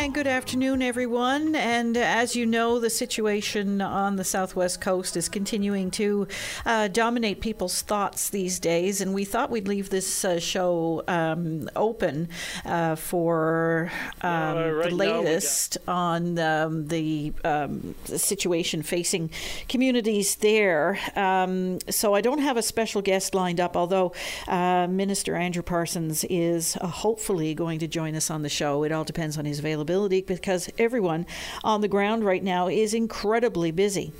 And good afternoon, everyone. And as you know, the situation on the southwest coast is continuing to uh, dominate people's thoughts these days. And we thought we'd leave this uh, show um, open uh, for um, right the latest on um, the, um, the, situation facing communities there. Um, so I don't have a special guest lined up, although uh, Minister Andrew Parsons is uh, hopefully going to join us on the show. It all depends on his availability because everyone on the ground right now is incredibly busy.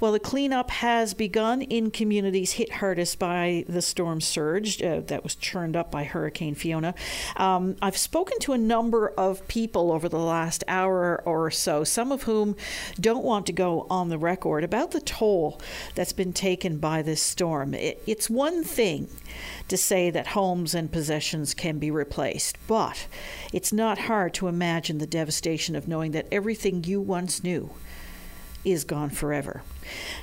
Well, the cleanup has begun in communities hit hardest by the storm surge uh, that was churned up by Hurricane Fiona. Um, I've spoken to a number of people over the last hour or so, some of whom don't want to go on the record about the toll that's been taken by this storm. It, it's one thing to say that homes and possessions can be replaced, but it's not hard to imagine the devastation of knowing that everything you once knew is gone forever.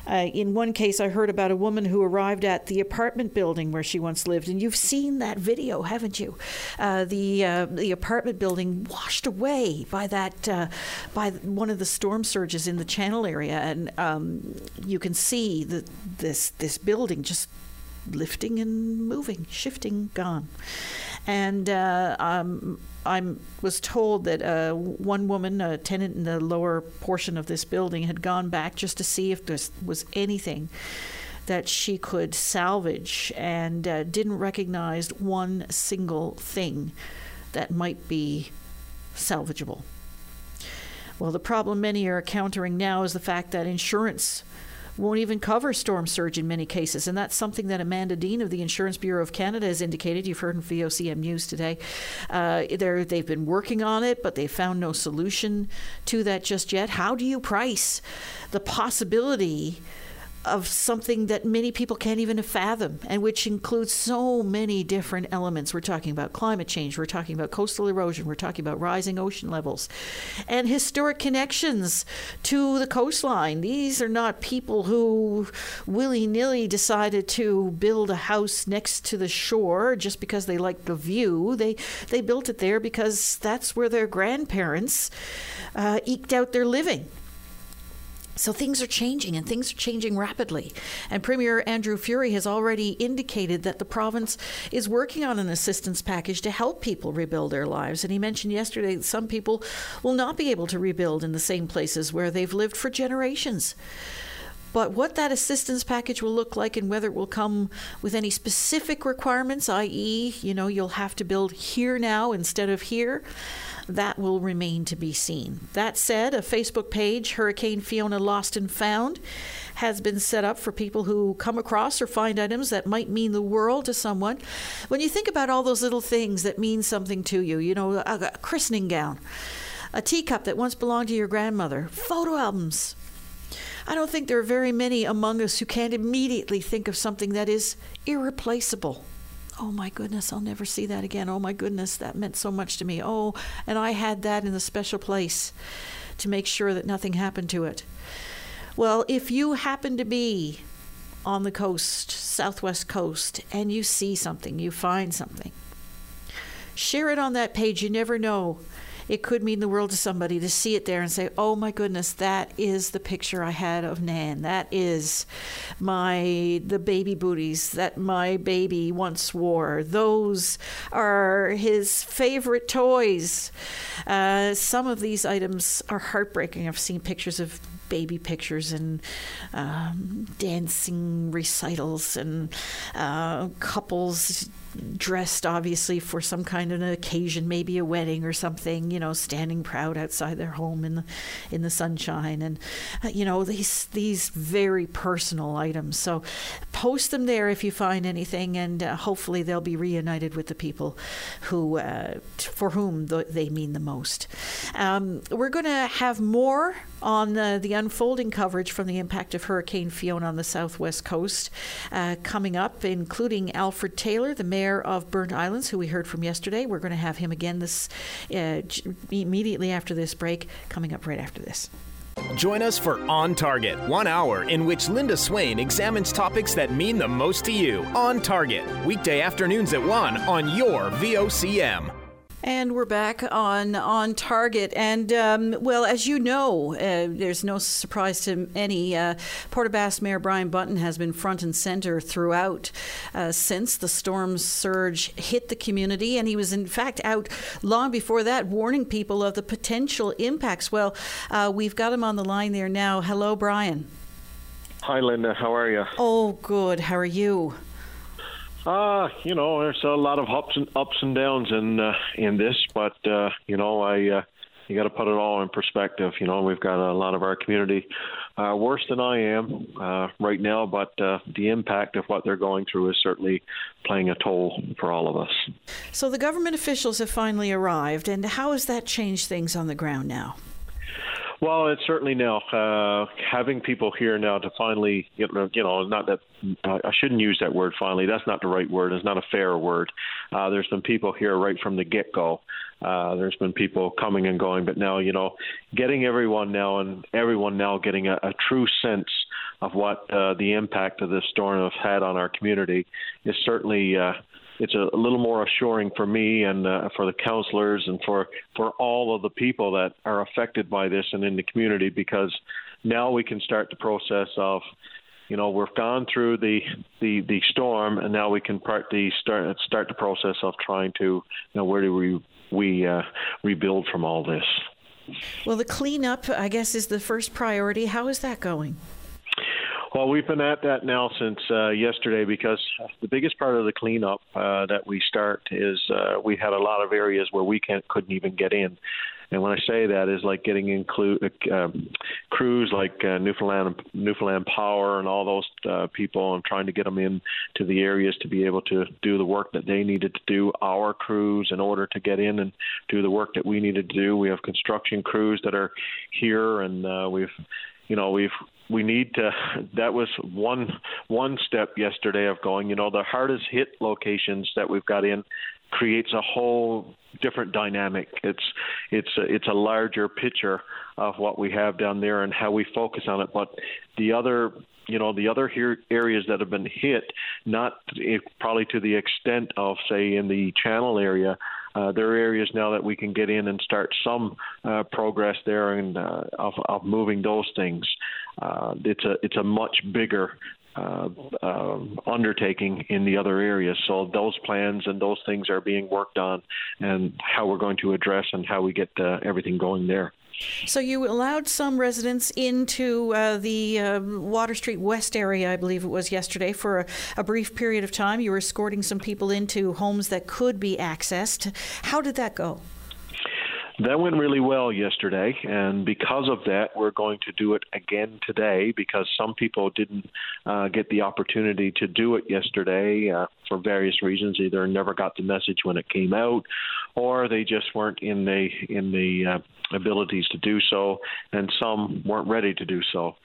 Uh, in one case, I heard about a woman who arrived at the apartment building where she once lived, and you've seen that video, haven't you? Uh, the uh, the apartment building washed away by that uh, by one of the storm surges in the Channel area, and um, you can see the, this this building just lifting and moving, shifting, gone. And uh, um, I was told that uh, one woman, a tenant in the lower portion of this building, had gone back just to see if there was anything that she could salvage and uh, didn't recognize one single thing that might be salvageable. Well, the problem many are encountering now is the fact that insurance won't even cover storm surge in many cases. And that's something that Amanda Dean of the Insurance Bureau of Canada has indicated. You've heard in VOCM News today. Uh, they've been working on it, but they found no solution to that just yet. How do you price the possibility? Of something that many people can't even fathom, and which includes so many different elements. We're talking about climate change, we're talking about coastal erosion, we're talking about rising ocean levels, and historic connections to the coastline. These are not people who willy nilly decided to build a house next to the shore just because they liked the view. They, they built it there because that's where their grandparents uh, eked out their living. So things are changing and things are changing rapidly. And Premier Andrew Furey has already indicated that the province is working on an assistance package to help people rebuild their lives. And he mentioned yesterday that some people will not be able to rebuild in the same places where they've lived for generations. But what that assistance package will look like and whether it will come with any specific requirements, i.e., you know, you'll have to build here now instead of here, that will remain to be seen. That said, a Facebook page, Hurricane Fiona Lost and Found, has been set up for people who come across or find items that might mean the world to someone. When you think about all those little things that mean something to you, you know, a, christening gown, a teacup that once belonged to your grandmother, photo albums, I don't think there are very many among us who can't immediately think of something that is irreplaceable. Oh my goodness, I'll never see that again. Oh my goodness, that meant so much to me. Oh, and I had that in a special place to make sure that nothing happened to it. Well, if you happen to be on the coast, southwest coast, and you see something, you find something, share it on that page. You never know it could mean the world to somebody to see it there and say, "Oh my goodness, that is the picture I had of Nan. That is my the baby booties that my baby once wore. Those are his favorite toys." Uh, some of these items are heartbreaking. I've seen pictures of baby pictures and um, dancing recitals and uh, couples dressed obviously for some kind of an occasion, maybe a wedding or something, you know, standing proud outside their home in the in the sunshine and uh, you know these these very personal items. So post them there if you find anything and uh, hopefully they'll be reunited with the people who uh, for whom th- they mean the most. Um, we're going to have more on the, the unfolding coverage from the impact of Hurricane Fiona on the southwest coast. Uh, coming up, including Alfred Taylor, the mayor of Burnt Islands, who we heard from yesterday. We're going to have him again this uh, immediately after this break, coming up right after this. Join us for On Target, one hour in which Linda Swain examines topics that mean the most to you. On Target, weekday afternoons at 1 on your VOCM. And we're back on on target. And um, well, as you know, uh, there's no surprise to any. Uh, Port aux Basques Mayor Brian Button has been front and center throughout uh, since the storm surge hit the community, and he was in fact out long before that, warning people of the potential impacts. Well, uh, we've got him on the line there now. Hello, Brian. Hi, Linda. How are you? Oh, good. How are you? Uh, you know, there's a lot of ups and ups and downs in uh, in this, but uh, you know, I uh, you got to put it all in perspective. You know, we've got a lot of our community uh, worse than I am uh, right now, but uh, the impact of what they're going through is certainly playing a toll for all of us. So the government officials have finally arrived, and how has that changed things on the ground now? Well, it's certainly now uh, having people here now to finally, you know, you know, not that I shouldn't use that word. Finally, that's not the right word. It's not a fair word. Uh, there's been people here right from the get-go. Uh, there's been people coming and going, but now, you know, getting everyone now and everyone now getting a, a true sense of what uh, the impact of this storm has had on our community is certainly. Uh, it's a, little more assuring for me and uh, for the counselors and for for all of the people that are affected by this and in the community because now we can start the process of you know we've gone through the the the storm and now we can part the start start the process of trying to you know where do we we uh, rebuild from all this. Well the cleanup i guess is the first priority. How is that going well, we've been at that now since uh, yesterday because the biggest part of the cleanup uh, that we start is uh, we had a lot of areas where we can't couldn't even get in. And when I say that is like getting include uh, um, crews like uh, Newfoundland Newfoundland Power and all those uh, people, and trying to get them in to the areas to be able to do the work that they needed to do. Our crews, in order to get in and do the work that we needed to do, we have construction crews that are here, and uh, we've you know we've we need to that was one one step yesterday of going you know the hardest hit locations that we've got in creates a whole different dynamic. It's it's a, it's a larger picture of what we have down there and how we focus on it. But the other you know the other here areas that have been hit not eh, probably to the extent of say in the channel area uh, there are areas now that we can get in and start some uh, progress there and uh, of, of moving those things. Uh, it's a it's a much bigger uh, uh, undertaking in the other areas. So those plans and those things are being worked on, and how we're going to address and how we get uh, everything going there. So you allowed some residents into uh, the uh, Water Street West area, I believe it was yesterday, for a, a, brief period of time. You were escorting some people into homes that could be accessed. How did that go? That went really well yesterday, and because of that, we're going to do it again today because some people didn't uh, get the opportunity to do it yesterday uh, for various reasons. Either never got the message when it came out, or they just weren't in the in the uh, abilities to do so, and some weren't ready to do so.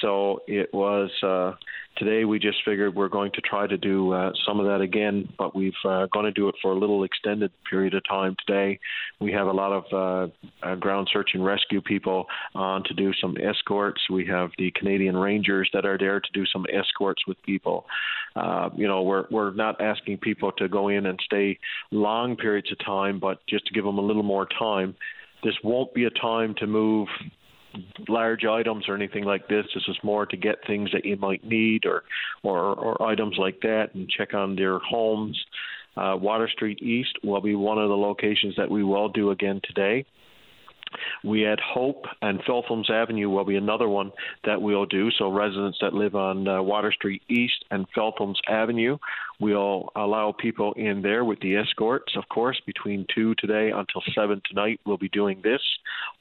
So it was uh, today. We just figured we're going to try to do uh, some of that again, but we've uh, going to do it for a little extended period of time today. We have a lot of uh, uh, ground search and rescue people on to do some escorts. We have the Canadian Rangers that are there to do some escorts with people. Uh, you know, we're we're not asking people to go in and stay long periods of time, but just to give them a little more time. This won't be a time to move large items or anything like this. This is more to get things that you might need or or, or items like that and check on their homes. Uh, Water Street East will be one of the locations that we will do again today. We had Hope and Feltham's Avenue will be another one that we'll do. So residents that live on uh, Water Street East and Feltham's Avenue, we'll allow people in there with the escorts, of course, between 2 today until 7 tonight. We'll be doing this.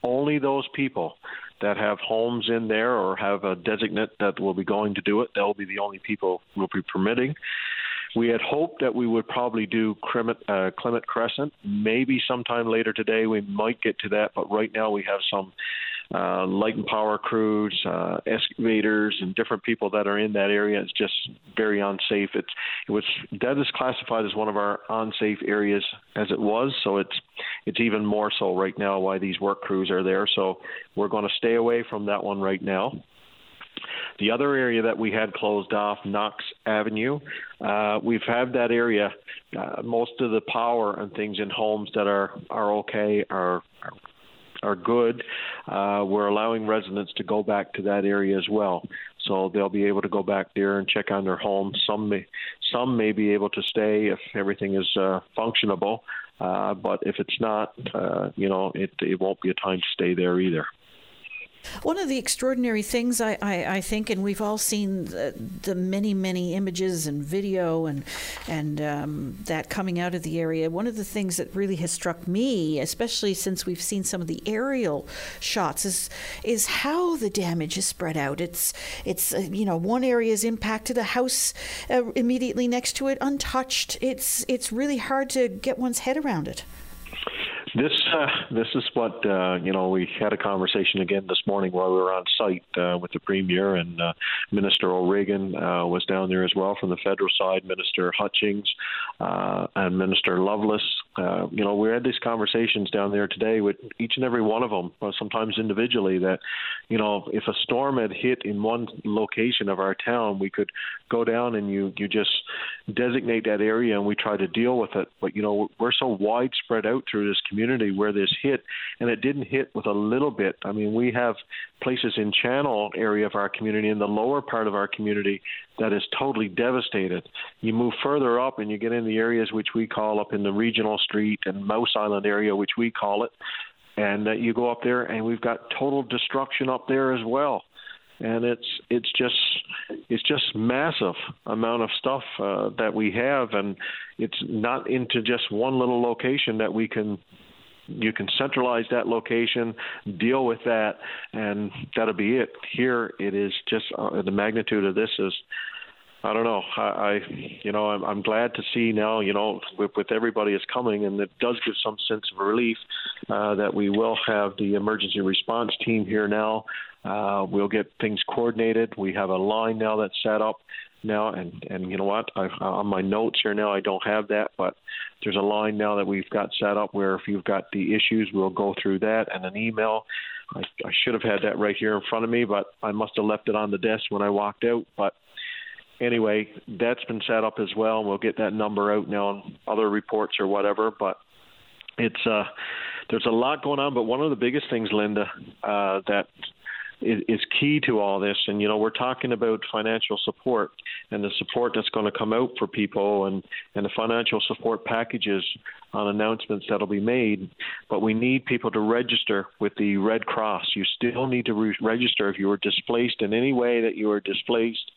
Only those people that have homes in there or have a designate that will be going to do it. They'll be the only people we'll be permitting. We had hoped that we would probably do Clement, uh, Clement Crescent. Maybe sometime later today we might get to that, but right now we have some uh, light and power crews, uh, excavators, and different people that are in that area. It's just very unsafe. It's it was that is classified as one of our unsafe areas as it was, so it's it's even more so right now why these work crews are there. So we're going to stay away from that one right now. The other area that we had closed off, Knox Avenue, uh, we've had that area. Uh, most of the power and things in homes that are are okay are are, are good. Uh, we're allowing residents to go back to that area as well, so they'll be able to go back there and check on their home. Some may some may be able to stay if everything is uh, functionable, uh, but if it's not, uh, you know, it it won't be a time to stay there either. One of the extraordinary things I, I, I think, and we've all seen the, the, many, many images and video and and um, that coming out of the area. One of the things that really has struck me, especially since we've seen some of the aerial shots, is is how the damage is spread out. It's it's uh, you know one area is impacted, a house uh, immediately next to it untouched. It's it's really hard to get one's head around it. This uh, this is what uh, you know. We had a conversation again this morning while we were on site uh, with the premier and uh, Minister O'Regan uh, was down there as well from the federal side. Minister Hutchings uh, and Minister Loveless. Uh, you know, we had these conversations down there today with each and every one of them, uh, sometimes individually. That you know, if a storm had hit in one location of our town, we could go down and you you just designate that area and we try to deal with it. But you know, we're so widespread out through this community where this hit, and it didn't hit with a little bit. I mean, we have places in Channel area of our community, in the lower part of our community, that is totally devastated. You move further up, and you get in the areas which we call up in the regional street and Mouse Island area, which we call it, and uh, you go up there, and we've got total destruction up there as well and it's it's just it's just massive amount of stuff uh, that we have, and it's not into just one little location that we can you can centralize that location, deal with that, and that'll be it. Here, it is just uh, the magnitude of this is. I don't know. I, I you know, I'm, I'm glad to see now, you know, with, with everybody is coming, and it does give some sense of relief uh, that we will have the emergency response team here now. Uh, we'll get things coordinated. We have a line now that's set up now, and and you know what? I, on my notes here now, I don't have that, but there's a line now that we've got set up where if you've got the issues, we'll go through that and an email. I, I should have had that right here in front of me, but I must have left it on the desk when I walked out. But anyway, that's been set up as well, and we'll get that number out now on other reports or whatever. But it's uh, there's a lot going on. But one of the biggest things, Linda, uh, that is, key to all this. And you know, we're talking about financial support and the support that's going to come out for people, and and the financial support packages on announcements that'll be made. But we need people to register with the Red Cross. You still need to re- register if you were displaced in any way that you were displaced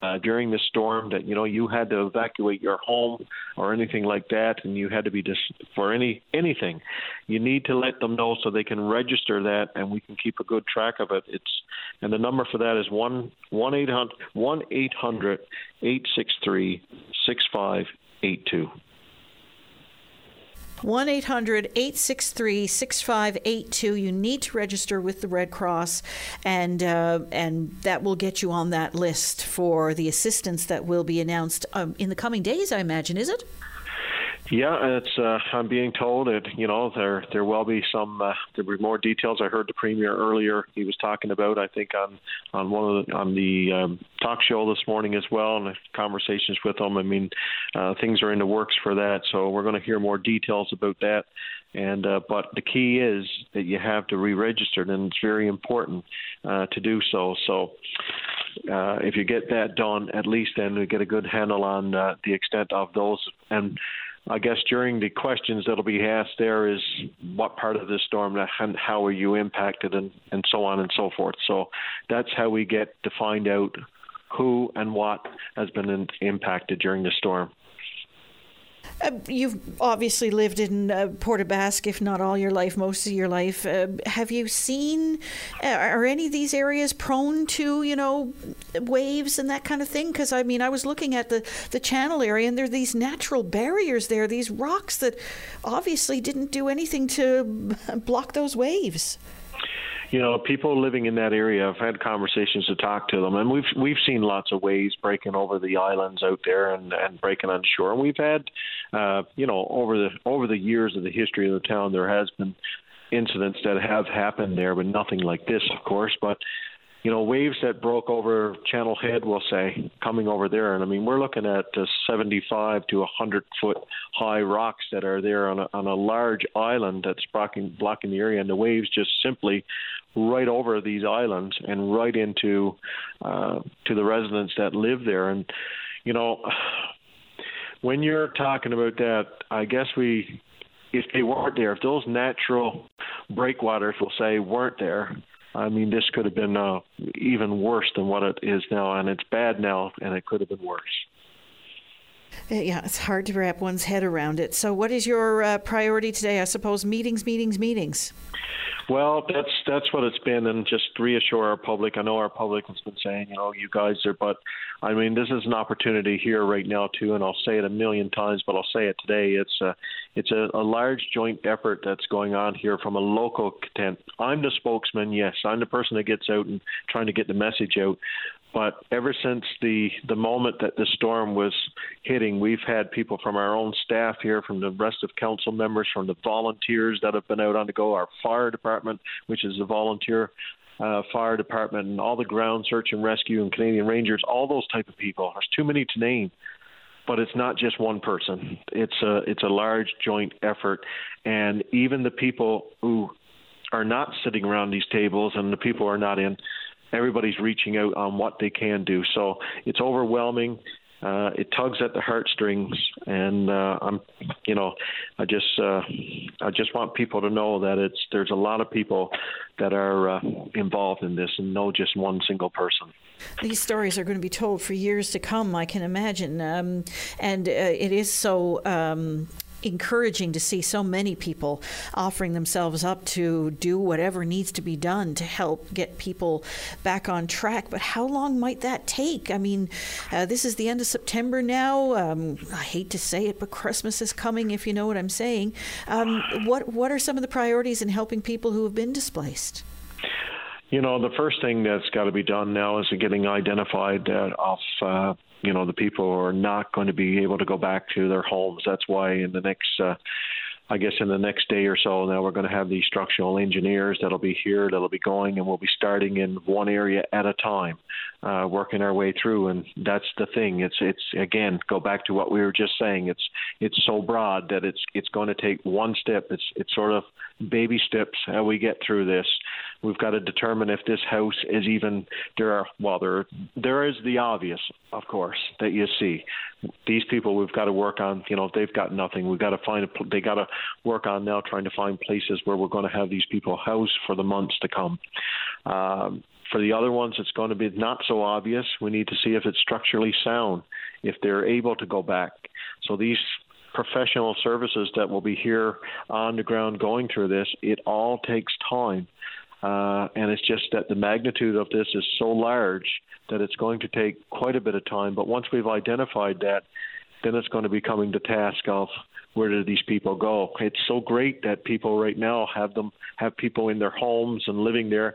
uh, during the storm that you know you had to evacuate your home or anything like that, and you had to be dis- for any anything, you need to let them know so they can register that, and we can keep a good track of it. It's and the number for that is one one eight hundred one eight hundred eight six three six five eight two. 1 800 863 6582. You need to register with the Red Cross, and, uh, and that will get you on that list for the assistance that will be announced um, in the coming days, I imagine, is it? Yeah, it's. Uh, I'm being told that you know there there will be some uh, there be more details. I heard the premier earlier. He was talking about I think on on one of the on the um, talk show this morning as well, and conversations with him. I mean, uh, things are in the works for that. So we're going to hear more details about that. And uh, but the key is that you have to re-register, and it's very important uh, to do so. So uh, if you get that done, at least then we get a good handle on uh, the extent of those and I guess during the questions that'll be asked there is what part of the storm and how are you impacted and, and so on and so forth. So that's how we get to find out who and what has been in, impacted during the storm. Uh, you've obviously lived in uh, if not all your life, most of your life. Uh, have you seen, uh, are any of these areas prone to, you know, waves and that kind of thing? Because, I mean, I was looking at the, the channel area and there are these natural barriers there, these rocks that obviously didn't do anything to block those waves. You know, people living in that area. I've had conversations to talk to them, and we've we've seen lots of waves breaking over the islands out there and and breaking on shore. And we've had, uh, you know, over the over the years of the history of the town, there has been incidents that have happened there, but nothing like this, of course. But you know, waves that broke over Channel Head, we'll say, coming over there. And I mean, we're looking at uh, 75 to 100 foot high rocks that are there on a, on a large island that's blocking, blocking the area. And the waves just simply right over these islands and right into uh, to the residents that live there. And, you know, when you're talking about that, I guess we, if they weren't there, if those natural breakwaters, we'll say, weren't there, I mean, this could have been uh, even worse than what it is now, and it's bad now, and it could have been worse. Uh, yeah, it's hard to wrap one's head around it. So, what is your uh, priority today? I suppose meetings, meetings, meetings. Well, that's that's what it's been, and just reassure our public. I know our public has been saying, you know, you guys are, but I mean, this is an opportunity here right now too, and I'll say it a million times, but I'll say it today. It's a it's a, a large joint effort that's going on here from a local content. I'm the spokesman, yes, I'm the person that gets out and trying to get the message out, but ever since the the moment that the storm was hitting, we've had people from our own staff here, from the rest of council members, from the volunteers that have been out on the go, our fire department, which is a volunteer uh, fire department, and all the ground search and rescue and Canadian Rangers, all those type of people. There's too many to name but it's not just one person. It's a it's a large joint effort, and even the people who are not sitting around these tables and the people who are not in everybody's reaching out on what they can do. So it's overwhelming. Uh, it tugs at the heartstrings, and uh, I'm, you know, I just, uh, I just want people to know that it's there's a lot of people that are uh, involved in this, and no just one single person. These stories are going to be told for years to come, I can imagine, um, and uh, it is so. Um, encouraging to see so many people offering themselves up to do whatever needs to be done to help get people back on track. But how long might that take? I mean, uh, this is the end of September now. Um, I hate to say it, but Christmas is coming, if you know what I'm saying. Um, what What are some of the priorities in helping people who have been displaced? You know, the first thing that's got to be done now is getting identified uh, off uh, you know the people are not going to be able to go back to their homes. That's why in the next uh, I guess in the next day or so now we're going to have these structural engineers that'll be here, that'll be going, and we'll be starting in one area at a time, uh, working our way through. And that's the thing. It's it's again go back to what we were just saying. It's it's so broad that it's it's going to take one step. It's it's sort of baby steps how we get through this. We've got to determine if this house is even there are well there there is the obvious of course that you see these people we've got to work on you know they've got nothing we've got to find a they got to work on now trying to find places where we're going to have these people housed for the months to come um, for the other ones it's going to be not so obvious we need to see if it's structurally sound if they're able to go back so these professional services that will be here on the ground going through this, it all takes time. Uh, and it's just that the magnitude of this is so large that it's going to take quite a bit of time. But once we've identified that, then it's going to be coming to task of where do these people go. It's so great that people right now have them have people in their homes and living there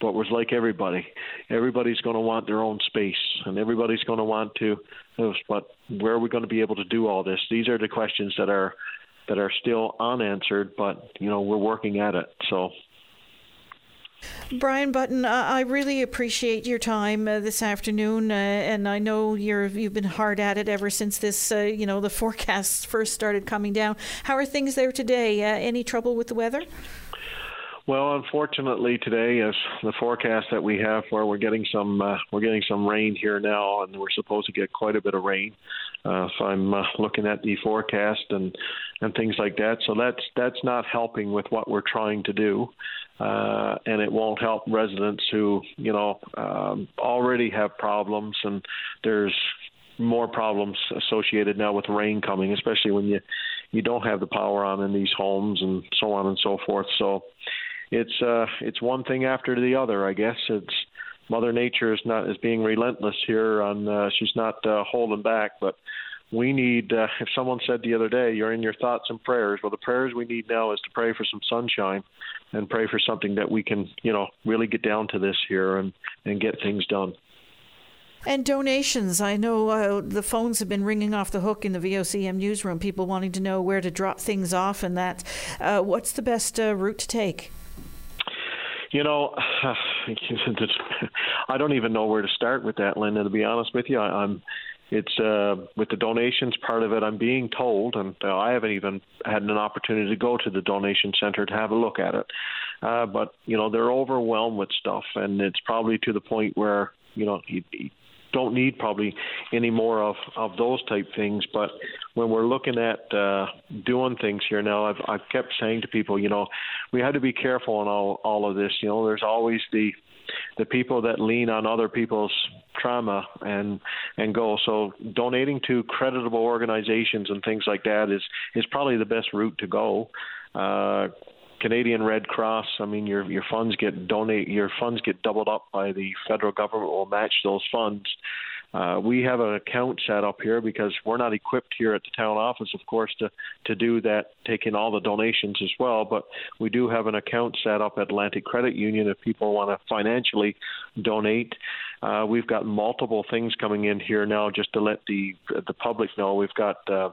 but was like everybody. Everybody's going to want their own space, and everybody's going to want to. But where are we going to be able to do all this? These are the questions that are that are still unanswered, but you know we're working at it. So. Brian Button, I really appreciate your time uh, this afternoon, uh, and I know you're you've been hard at it ever since this, uh, you know, the forecasts first started coming down. How are things there today? Uh, any trouble with the weather? Well, unfortunately, today is the forecast that we have where we're getting some uh, we're getting some rain here now, and we're supposed to get quite a bit of rain. Uh, so I'm uh, looking at the forecast and and things like that. So that's that's not helping with what we're trying to do, uh, and it won't help residents who you know um, already have problems, and there's more problems associated now with rain coming, especially when you you don't have the power on in these homes and so on and so forth. So it's uh, it's one thing after the other. I guess it's Mother Nature is not is being relentless here. On uh, she's not uh, holding back, but we need. Uh, if someone said the other day, "You're in your thoughts and prayers," well, the prayers we need now is to pray for some sunshine, and pray for something that we can, you know, really get down to this here and and get things done. And donations. I know uh, the phones have been ringing off the hook in the VOCM newsroom. People wanting to know where to drop things off and that. Uh, what's the best uh, route to take? You know, I don't even know where to start with that, Linda. To be honest with you, I, am It's uh, with the donations part of it. I'm being told, and uh, I haven't even had an opportunity to go to the donation center to have a look at it. Uh, but you know, they're overwhelmed with stuff, and it's probably to the point where you know you, don't need probably any more of of those type things. But when we're looking at uh, doing things here now, I've I've kept saying to people, you know, we have to be careful in all all of this. You know, there's always the the people that lean on other people's trauma and and go. So donating to creditable organizations and things like that is is probably the best route to go. Uh, Canadian Red Cross. I mean, your your funds get donate your funds get doubled up by the federal government. Will match those funds. Uh, we have an account set up here because we're not equipped here at the town office, of course, to to do that, taking all the donations as well. But we do have an account set up at Atlantic Credit Union if people want to financially donate. Uh, we've got multiple things coming in here now, just to let the the public know. We've got uh,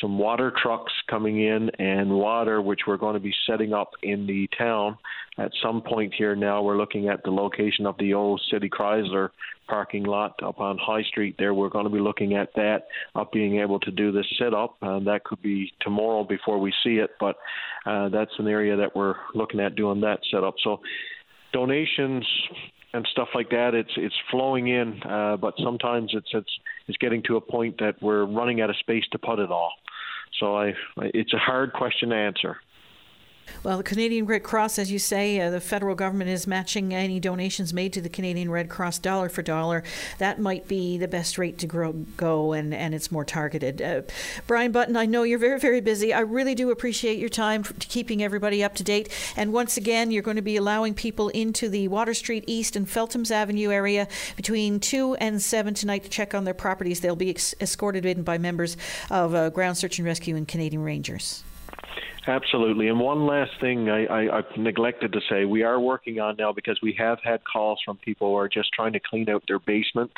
some water trucks coming in and water, which we're going to be setting up in the town. At some point here now, we're looking at the location of the old City Chrysler parking lot up on High Street there. We're going to be looking at that, of being able to do this setup. And that could be tomorrow before we see it, but uh, that's an area that we're looking at doing that setup. So donations and stuff like that. It's it's flowing in, uh, but sometimes it's it's it's getting to a point that we're running out of space to put it all. So I, it's a hard question to answer. Well, the Canadian Red Cross, as you say, uh, the federal government is matching any donations made to the Canadian Red Cross dollar for dollar. That might be the best rate to grow, go, and, and it's more targeted. Uh, Brian Button, I know you're very, very busy. I really do appreciate your time keeping everybody up to date. And once again, you're going to be allowing people into the Water Street East and Felthams Avenue area between 2 and 7 tonight to check on their properties. They'll be ex- escorted in by members of uh, Ground Search and Rescue and Canadian Rangers. Absolutely. And one last thing I, I, I've neglected to say we are working on now because we have had calls from people who are just trying to clean out their basements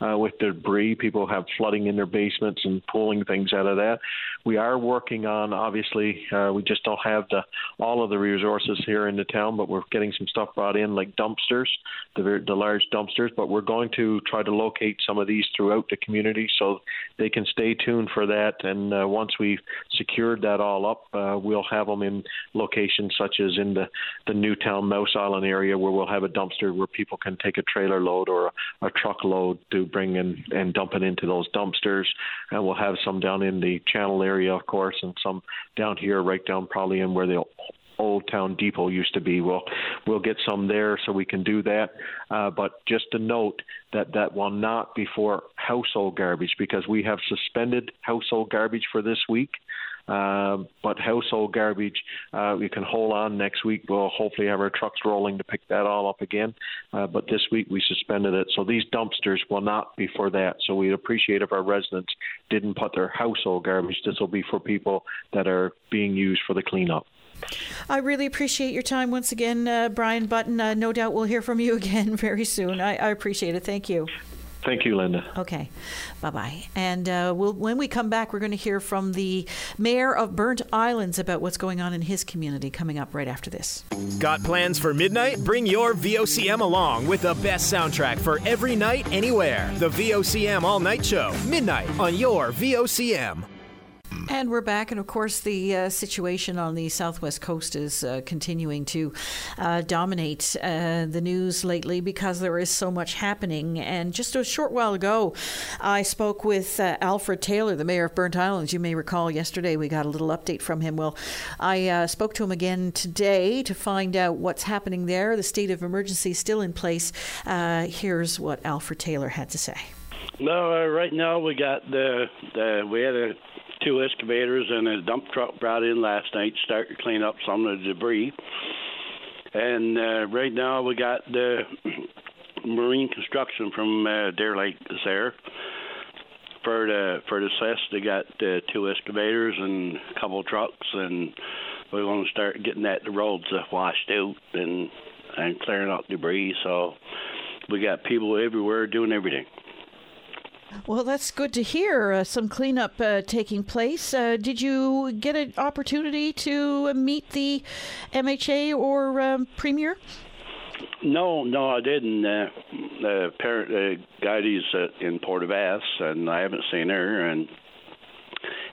uh, with debris. People have flooding in their basements and pulling things out of that. We are working on, obviously, uh, we just don't have the all of the resources here in the town, but we're getting some stuff brought in like dumpsters, the, the large dumpsters. But we're going to try to locate some of these throughout the community so they can stay tuned for that. And uh, once we've secured that all up, uh, we'll have them in locations such as in the, the Newtown Mouse Island area where we'll have a dumpster where people can take a trailer load or a, a truck load to bring in and dump it into those dumpsters. And we'll have some down in the channel area, of course, and some down here, right down probably in where the Old Town Depot used to be. We'll we'll get some there so we can do that. Uh, but just to note that that will not be for household garbage because we have suspended household garbage for this week. Uh, but household garbage, uh, we can hold on next week. We'll hopefully have our trucks rolling to pick that all up again. Uh, but this week we suspended it. So these dumpsters will not be for that. So we'd appreciate if our residents didn't put their household garbage. This will be for people that are being used for the cleanup. I really appreciate your time once again, uh, Brian Button. Uh, no doubt we'll hear from you again very soon. I, I appreciate it. Thank you. Thank you, Linda. Okay. Bye bye. And uh, we'll, when we come back, we're going to hear from the mayor of Burnt Islands about what's going on in his community coming up right after this. Got plans for midnight? Bring your VOCM along with the best soundtrack for every night, anywhere. The VOCM All Night Show, midnight on your VOCM. And we're back, and of course, the uh, situation on the southwest coast is uh, continuing to uh, dominate uh, the news lately because there is so much happening. And just a short while ago, I spoke with uh, Alfred Taylor, the mayor of Burnt Islands. You may recall yesterday we got a little update from him. Well, I uh, spoke to him again today to find out what's happening there. The state of emergency is still in place. here's what Alfred Taylor had to say. No, right now we got the, the we had a two excavators and a dump truck brought in last night start to clean up some of the debris. And uh, right now we got the marine construction from uh, Deer Lake is there for the for the cess, they got uh, two excavators and a couple trucks, and we're going to start getting that the roads washed out and and clearing out debris. So we got people everywhere doing everything. Well, that's good to hear. Uh, some cleanup uh, taking place. Uh, did you get an opportunity to meet the MHA or um, Premier? No, no, I didn't. Uh, the parent uh, Gudie's in Port aux Basques, and I haven't seen her. And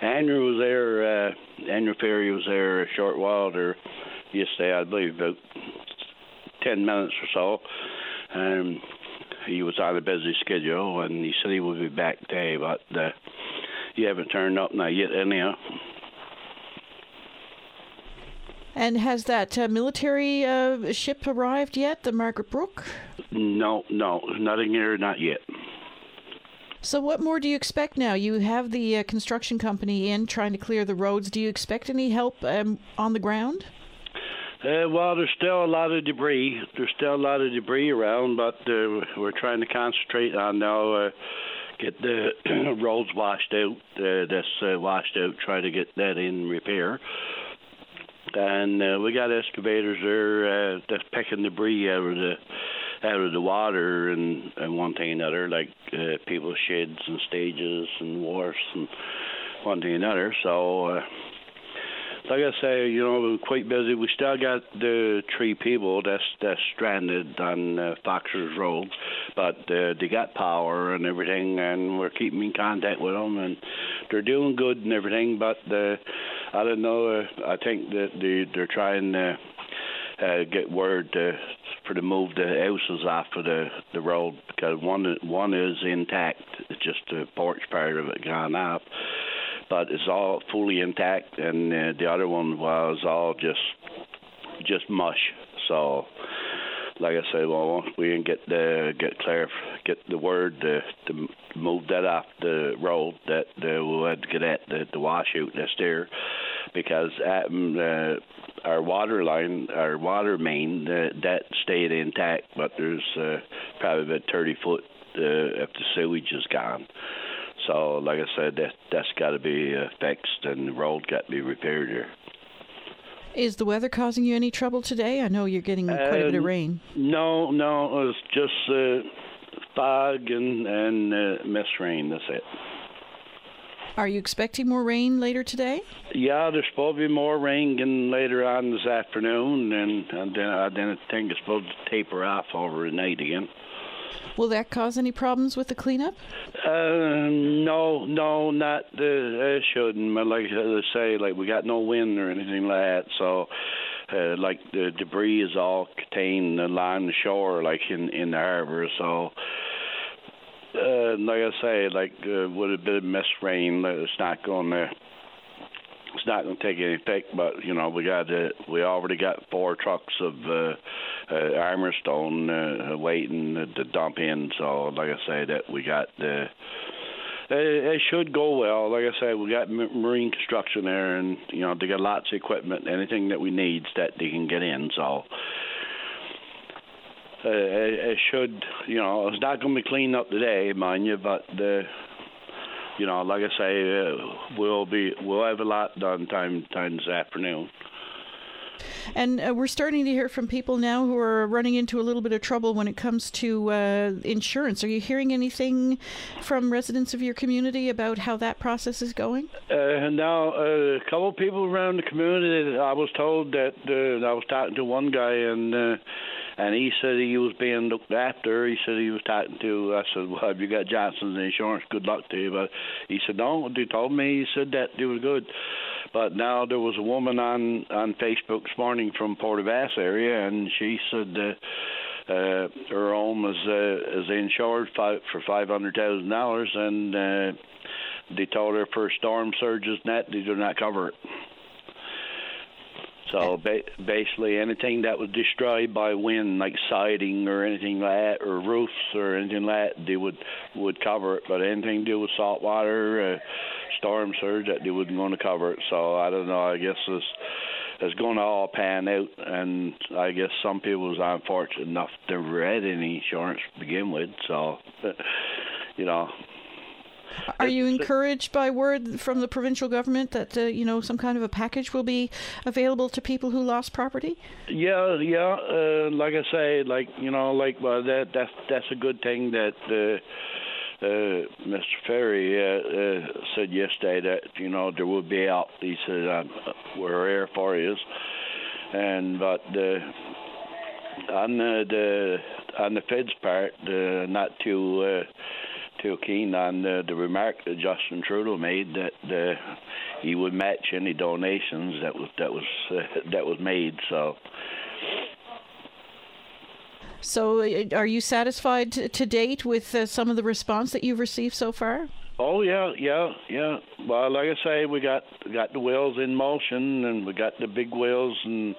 Andrew was there. Uh, Andrew Furey was there a short while there yesterday, I believe, about ten minutes or so. Um, he was on a busy schedule, and he said he would be back today, but uh, he haven't turned up now yet, anyhow. And has that uh, military uh, ship arrived yet, the Margaret Brooke? No, no, nothing here, not yet. So, what more do you expect now? You have the uh, construction company in trying to clear the roads. Do you expect any help um, on the ground? Uh, well, there's still a lot of debris. There's still a lot of debris around, but uh, we're trying to concentrate on now uh, get the roads washed out. Uh, that's uh, washed out. Try to get that in repair. And uh, we got excavators there uh, that's picking debris out of the out of the water and, and one thing another, like uh, people's sheds and stages and wharfs and one thing another. So. Uh, like I say, you know, we're quite busy. We still got the three people that's that's stranded on uh, Foxers Road, but uh, they got power and everything, and we're keeping in contact with them, and they're doing good and everything. But uh, I don't know. Uh, I think that they they're trying to uh, get word to, for to move the houses off of the the road because one one is intact. It's just the porch part of it gone off but it's all fully intact, and uh, the other one was all just just mush. So, like I say, well, once we can get the get clear, get the word to, to move that off the road, that uh, we'll have to get at the, the washout that's there, because at, um, uh, our water line, our water main, uh, that stayed intact, but there's uh, probably about 30 foot uh, if the sewage is gone. So, like I said, that that's got to be uh, fixed, and the road got to be repaired here. Is the weather causing you any trouble today? I know you're getting quite a bit of um, rain. No, no, it's just uh, fog and and uh, mist rain. That's it. Are you expecting more rain later today? Yeah, there's supposed to be more rain getting later on this afternoon, and, and then, uh, then I think it's supposed to taper off over the night again. Will that cause any problems with the cleanup? Uh, no, no, not uh, it shouldn't. But like I say, like we got no wind or anything like that, so. Uh, like the debris is all contained along the shore, like in in the harbor. So, uh, like I say, like uh, a bit of mist rain, it's not going to it's not going to take any effect. But you know, we got uh, we already got four trucks of uh, uh, armor stone uh, waiting to dump in. So, like I say, that we got the. Uh, it, should go well. Like I said, we got marine construction there, and you know they got lots of equipment, anything that we need that they can get in. So uh, it, it should, you know, it's not going to be cleaned up today, mind you, but the, you know, like I say, uh, we'll be we'll have a lot done time time this afternoon. And uh, we're starting to hear from people now who are running into a little bit of trouble when it comes to uh, insurance. Are you hearing anything from residents of your community about how that process is going? Uh, now, uh, a couple of people around the community, I was told that uh, I was talking to one guy and uh, and he said he was being looked after. He said he was talking to. I said, "Well, have you got Johnson's insurance? Good luck to you." But he said, "No." They told me he said that it was good. But now there was a woman on on Facebook this morning from Port aux Basques area, and she said that uh, her home is uh, is insured five, for five hundred thousand dollars, and uh, they told her for storm surges net they do not cover it. So ba- basically, anything that was destroyed by wind, like siding or anything like that, or roofs or anything like that, they would would cover it. But anything to do with salt water, uh, storm surge, that they wouldn't going to cover it. So I don't know. I guess it's it's going to all pan out, and I guess some people was unfortunate enough to had any insurance to begin with. So, you know, Are you encouraged by word from the provincial government that uh, you know some kind of a package will be available to people who lost property? Yeah, yeah. Uh, like I say, like you know, like well, that that's that's a good thing that. Uh, uh, Mr. Furey uh, uh, said yesterday that you know there will be out. He said um, we're here for you, and but uh, on the, the on the Fed's part, uh, not too uh, too keen on the, the remark that Justin Trudeau made that uh, he would match any donations that was that was uh, that was made. So. So, uh, are you satisfied to, to date with uh, some of the response that you've received so far? Oh yeah, yeah, yeah. Well, like I say, we got got the wheels in motion, and we got the big wheels, and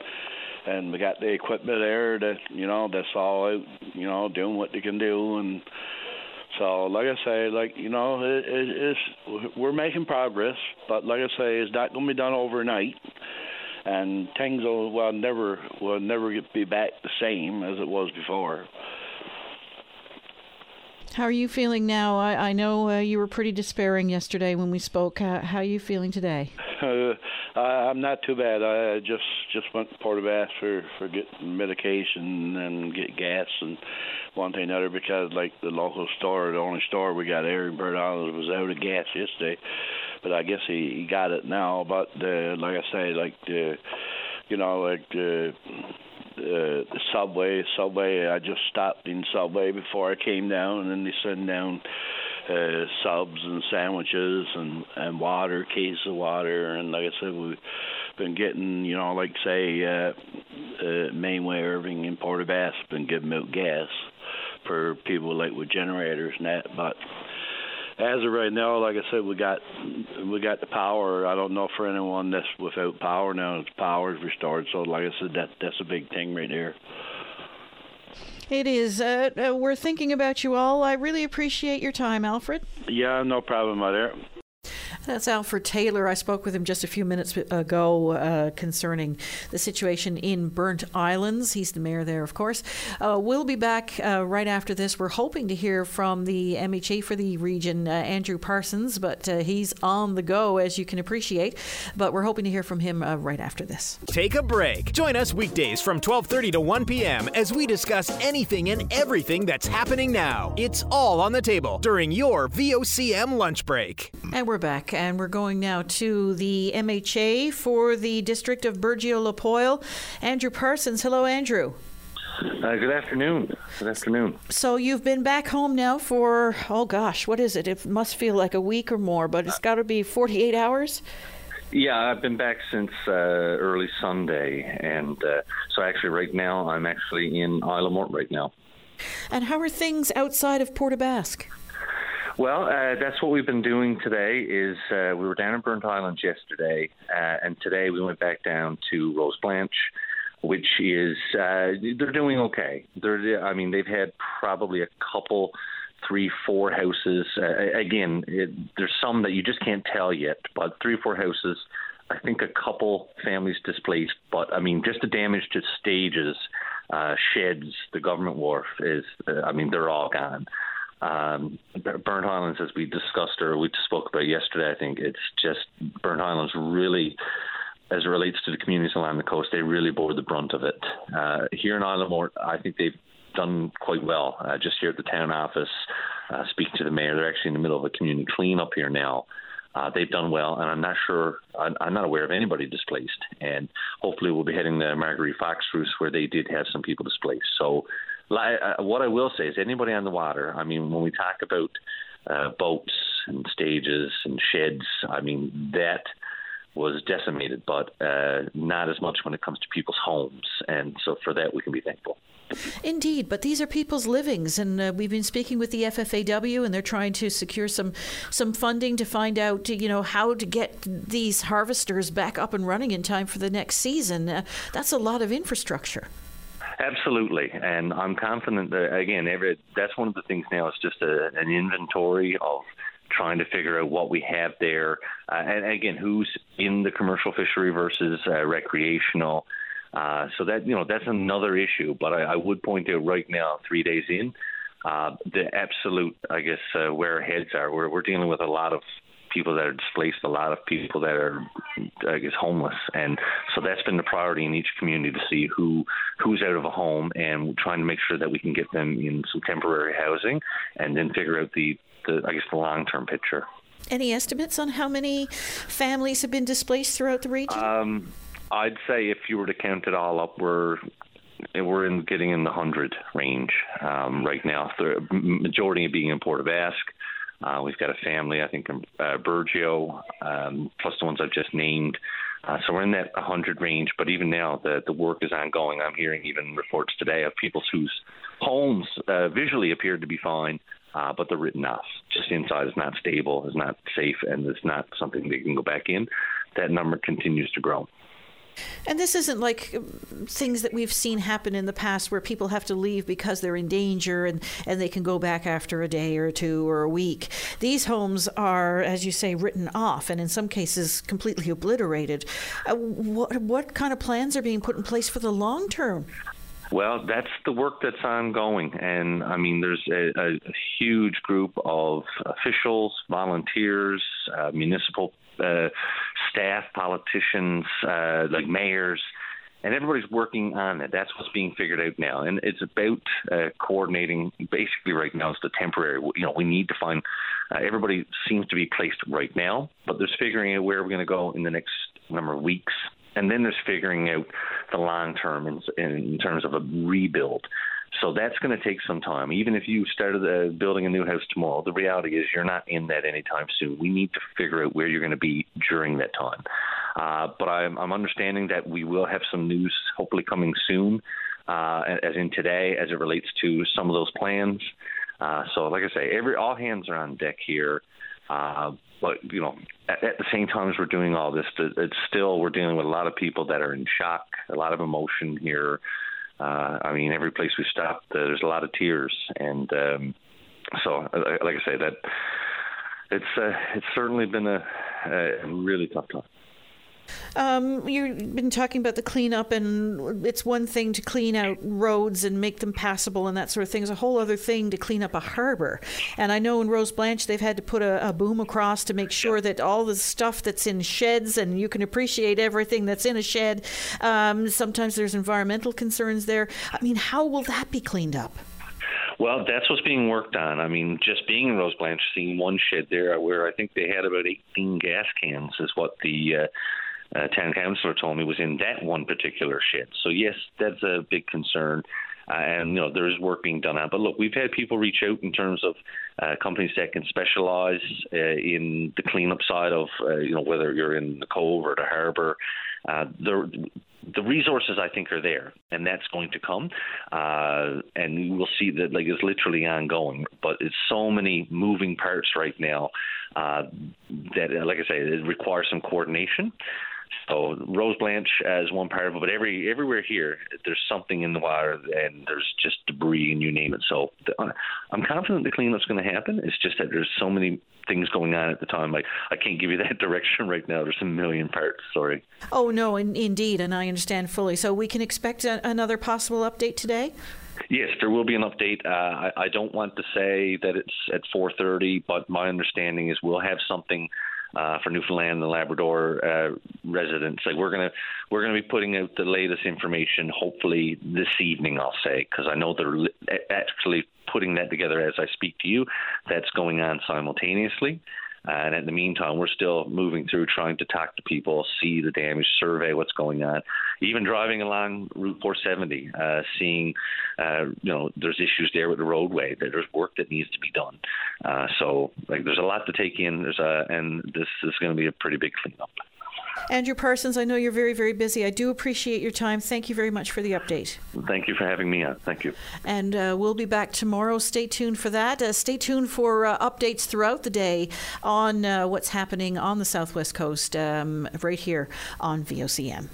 and we got the equipment there that you know that's all out, you know, doing what they can do, and so, like I say, like you know, it, it, it's we're making progress, but like I say, it's not going to be done overnight, and things will well never will never get, be back the same as it was before. How are you feeling now? I, I know uh, you were pretty despairing yesterday when we spoke. Uh, how are you feeling today? Uh, I'm not too bad. I just just went to Port Bass for for getting medication and get gas and one thing or another because like the local store, the only store we got there in Burnt Island was out of gas yesterday. But I guess he, he got it now. But uh, like I say, like the you know like the uh, the subway subway I just stopped in subway before I came down and then they send down uh, subs and sandwiches and and water, case of water, and like I said, we've been getting, you know, like say, uh, uh, Mainway Irving and Port Bass been giving out gas for people like with generators and that, but as of right now, like I said, we got we got the power. I don't know for anyone that's without power now. Power is restored. So, like I said, that that's a big thing right there. It is. Uh, uh, we're thinking about you all. I really appreciate your time, Alfred. Yeah, no problem, dear. That's Alfred Taylor. I spoke with him just a few minutes ago uh, concerning the situation in Burnt Islands. He's the mayor there, of course. Uh, we'll be back uh, right after this. We're hoping to hear from the MHA for the region, uh, Andrew Parsons, but uh, he's on the go, as you can appreciate. But we're hoping to hear from him uh, right after this. Take a break. Join us weekdays from 12:30 to 1 p.m. as we discuss anything and everything that's happening now. It's all on the table during your VOCM lunch break. And we're back and we're going now to the MHA for the District of Burgeo La Poile. Andrew Parsons. Hello, Andrew. Uh, good afternoon. Good afternoon. So you've been back home now for oh gosh, what is it? It must feel like a week or more, but it's got to be 48 hours. Yeah, I've been back since uh, early Sunday, and uh, so actually right now I'm actually in Isle aux Morts right now. And how are things outside of Port aux Basques? Well, uh, that's what we've been doing today. Is uh, we were down in Burnt Island yesterday, uh, and today we went back down to Rose Blanche, which is uh, they're doing okay. They're, I mean, they've had probably a couple, three, four houses. Uh, again, it, there's some that you just can't tell yet, but three, four houses. I think a couple families displaced, but I mean, just the damage to stages, uh, sheds, the government wharf is. I mean, they're all gone. Um, Burnt Islands, as we discussed or we spoke about yesterday, I think it's just Burnt Islands really, as it relates to the communities along the coast, they really bore the brunt of it. Uh, here in Isle Mort, I think they've done quite well. Uh, just here at the town office, uh, speaking to the mayor, they're actually in the middle of a community cleanup here now. Uh, they've done well, and I'm not sure, I'm, I'm, not aware of anybody displaced. And hopefully, we'll be heading to Margaree-Fox Roost, where they did have some people displaced. So what I will say is, anybody on the water. I mean, when we talk about uh, boats and stages and sheds, I mean that was decimated, but uh, not as much when it comes to people's homes, and so for that we can be thankful. Indeed, but these are people's livings, and uh, we've been speaking with the FFAW, and they're trying to secure some some funding to find out, you know, how to get these harvesters back up and running in time for the next season. Uh, that's a lot of infrastructure. Absolutely, and I'm confident that again, every, that's one of the things now. It's just a, an inventory of trying to figure out what we have there, uh, and again, who's in the commercial fishery versus uh, recreational. Uh, so that you know that's another issue. But I, I, would point out right now, three days in, uh, the absolute, I guess, uh, where our heads are. We're we're dealing with a lot of people that are displaced, a lot of people that are, I guess, homeless, and so that's been the priority in each community to see who who's out of a home and trying to make sure that we can get them in some temporary housing, and then figure out the, the I guess, the long term picture. Any estimates on how many families have been displaced throughout the region? Um, I'd say if you were to count it all up, we're we're in getting in the hundred range um, right now. The majority of being in Port aux Basques. Uh, we've got a family, I think, in uh, Burgeo, um, plus the ones I've just named. Uh, so we're in that 100 range, but even now the, the work is ongoing. I'm hearing even reports today of people whose homes uh, visually appeared to be fine, uh, but they're written off. Just inside is not stable, is not safe, and it's not something they can go back in. That number continues to grow. And this isn't like things that we've seen happen in the past where people have to leave because they're in danger and, and they can go back after a day or two or a week. These homes are, as you say, written off and in some cases completely obliterated. Uh, what, what kind of plans are being put in place for the long term? Well, that's the work that's ongoing. And I mean, there's a, a huge group of officials, volunteers, uh, municipal staff, politicians, uh, like mayors, and everybody's working on it. That's what's being figured out now, and it's about uh, coordinating. Basically, right now, it's the temporary. You know, we need to find. Uh, everybody seems to be placed right now, but there's figuring out where we're going to go in the next number of weeks, and then there's figuring out the long term in, in terms of a rebuild. So that's going to take some time. Even if you started uh, building a new house tomorrow, the reality is you're not in that anytime soon. We need to figure out where you're going to be during that time. Uh, but I'm, I'm understanding that we will have some news hopefully coming soon, uh, as in today, as it relates to some of those plans. Uh, so, like I say, every all hands are on deck here. Uh, but you know, at, at, the same time as we're doing all this, it's still we're dealing with a lot of people that are in shock, a lot of emotion here uh, I mean, every place we stopped, uh, there's a lot of tears, and um, so, uh, like I say, that it's uh, it's certainly been a, a really tough time. Um, you've been talking about the cleanup, and it's one thing to clean out roads and make them passable and that sort of thing. It's a whole other thing to clean up a harbor. And I know in Rose Blanche they've had to put a, a boom across to make sure that all the stuff that's in sheds, and you can appreciate everything that's in a shed. Um, sometimes there's environmental concerns there. I mean, how will that be cleaned up? Well, that's what's being worked on. I mean, just being in Rose Blanche, seeing one shed there where I think they had about 18 gas cans is what the uh, uh, town councillor told me was in that one particular shed. So yes, that's a big concern. Uh, and you know there is work being done on. But look, we've had people reach out in terms of uh, companies that can specialise uh, in the cleanup side of uh, you know whether you're in the cove or the harbour. Uh, the the resources I think are there, and that's going to come. Uh, and we'll see that like it's literally ongoing. But it's so many moving parts right now that, like I say, it requires some coordination. So Rose Blanche as one part of it, but every everywhere here there's something in the water and there's just debris and you name it. So the, uh, I'm confident the cleanup's going to happen. It's just that there's so many things going on at the time. Like I can't give you that direction right now. There's a million parts. Sorry. Oh no, in, indeed, and I understand fully. So we can expect a, another possible update today. Yes, there will be an update. Uh, I, I, don't want to say that it's at 4:30, but my understanding is we'll have something uh, for Newfoundland and Labrador uh, residents. Like we're gonna we're gonna be putting out the latest information hopefully this evening. I'll say because I know they're actually putting that together as I speak to you. That's going on simultaneously. And in the meantime, we're still moving through trying to talk to people, see the damage, survey what's going on. Even driving along Route 470, uh, seeing, uh, you know, there's issues there with the roadway. that There's work that needs to be done. Uh, so, like, there's a lot to take in. There's a, and this is going to be a pretty big cleanup. Andrew Parsons, I know you're very, very busy. I do appreciate your time. Thank you very much for the update. Thank you for having me on. Thank you. And uh, we'll be back tomorrow. Stay tuned for that. Uh, stay tuned for uh, updates throughout the day on uh, what's happening on the Southwest Coast um, right here on VOCM.